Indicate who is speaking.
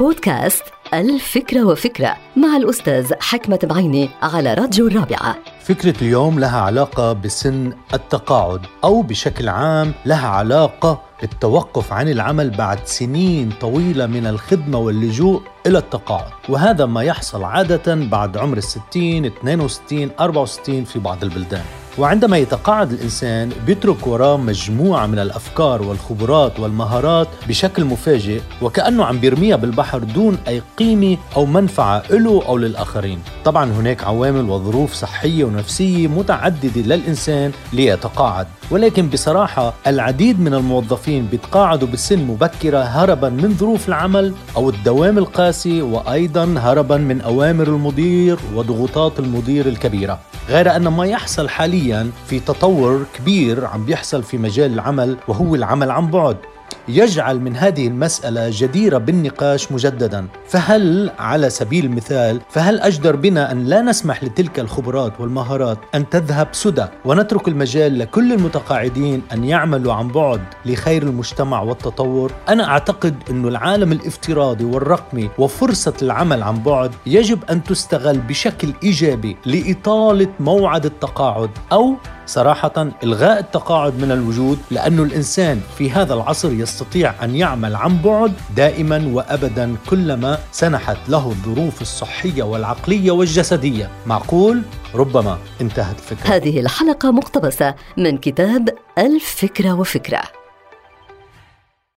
Speaker 1: بودكاست الفكرة وفكرة مع الأستاذ حكمة بعيني على راديو الرابعة.
Speaker 2: فكرة اليوم لها علاقة بسن التقاعد أو بشكل عام لها علاقة بالتوقف عن العمل بعد سنين طويلة من الخدمة واللجوء إلى التقاعد. وهذا ما يحصل عادة بعد عمر الستين 62 64 في بعض البلدان. وعندما يتقاعد الإنسان بيترك وراه مجموعة من الأفكار والخبرات والمهارات بشكل مفاجئ وكأنه عم بيرميها بالبحر دون أي قيمة أو منفعة له أو للآخرين. طبعا هناك عوامل وظروف صحية ونفسية متعددة للإنسان ليتقاعد. ولكن بصراحة العديد من الموظفين بيتقاعدوا بسن مبكرة هربا من ظروف العمل أو الدوام القاسي وأيضا هربا من أوامر المدير وضغوطات المدير الكبيرة. غير أن ما يحصل حاليا في تطور كبير عم بيحصل في مجال العمل وهو العمل عن بعد. يجعل من هذه المسألة جديرة بالنقاش مجددا. فهل على سبيل المثال فهل أجدر بنا أن لا نسمح لتلك الخبرات والمهارات أن تذهب سدى؟ ونترك المجال لكل المتقاعدين أن يعملوا عن بعد لخير المجتمع والتطور. أنا أعتقد أن العالم الافتراضي والرقمي وفرصة العمل عن بعد يجب أن تستغل بشكل إيجابي لإطالة موعد التقاعد أو صراحة إلغاء التقاعد من الوجود لأن الإنسان في هذا العصر يستطيع أن يعمل عن بعد دائما وأبدا كلما سنحت له الظروف الصحية والعقلية والجسدية. معقول؟ ربما. انتهت الفكرة.
Speaker 1: هذه الحلقة مقتبسة من كتاب الفكرة وفكرة.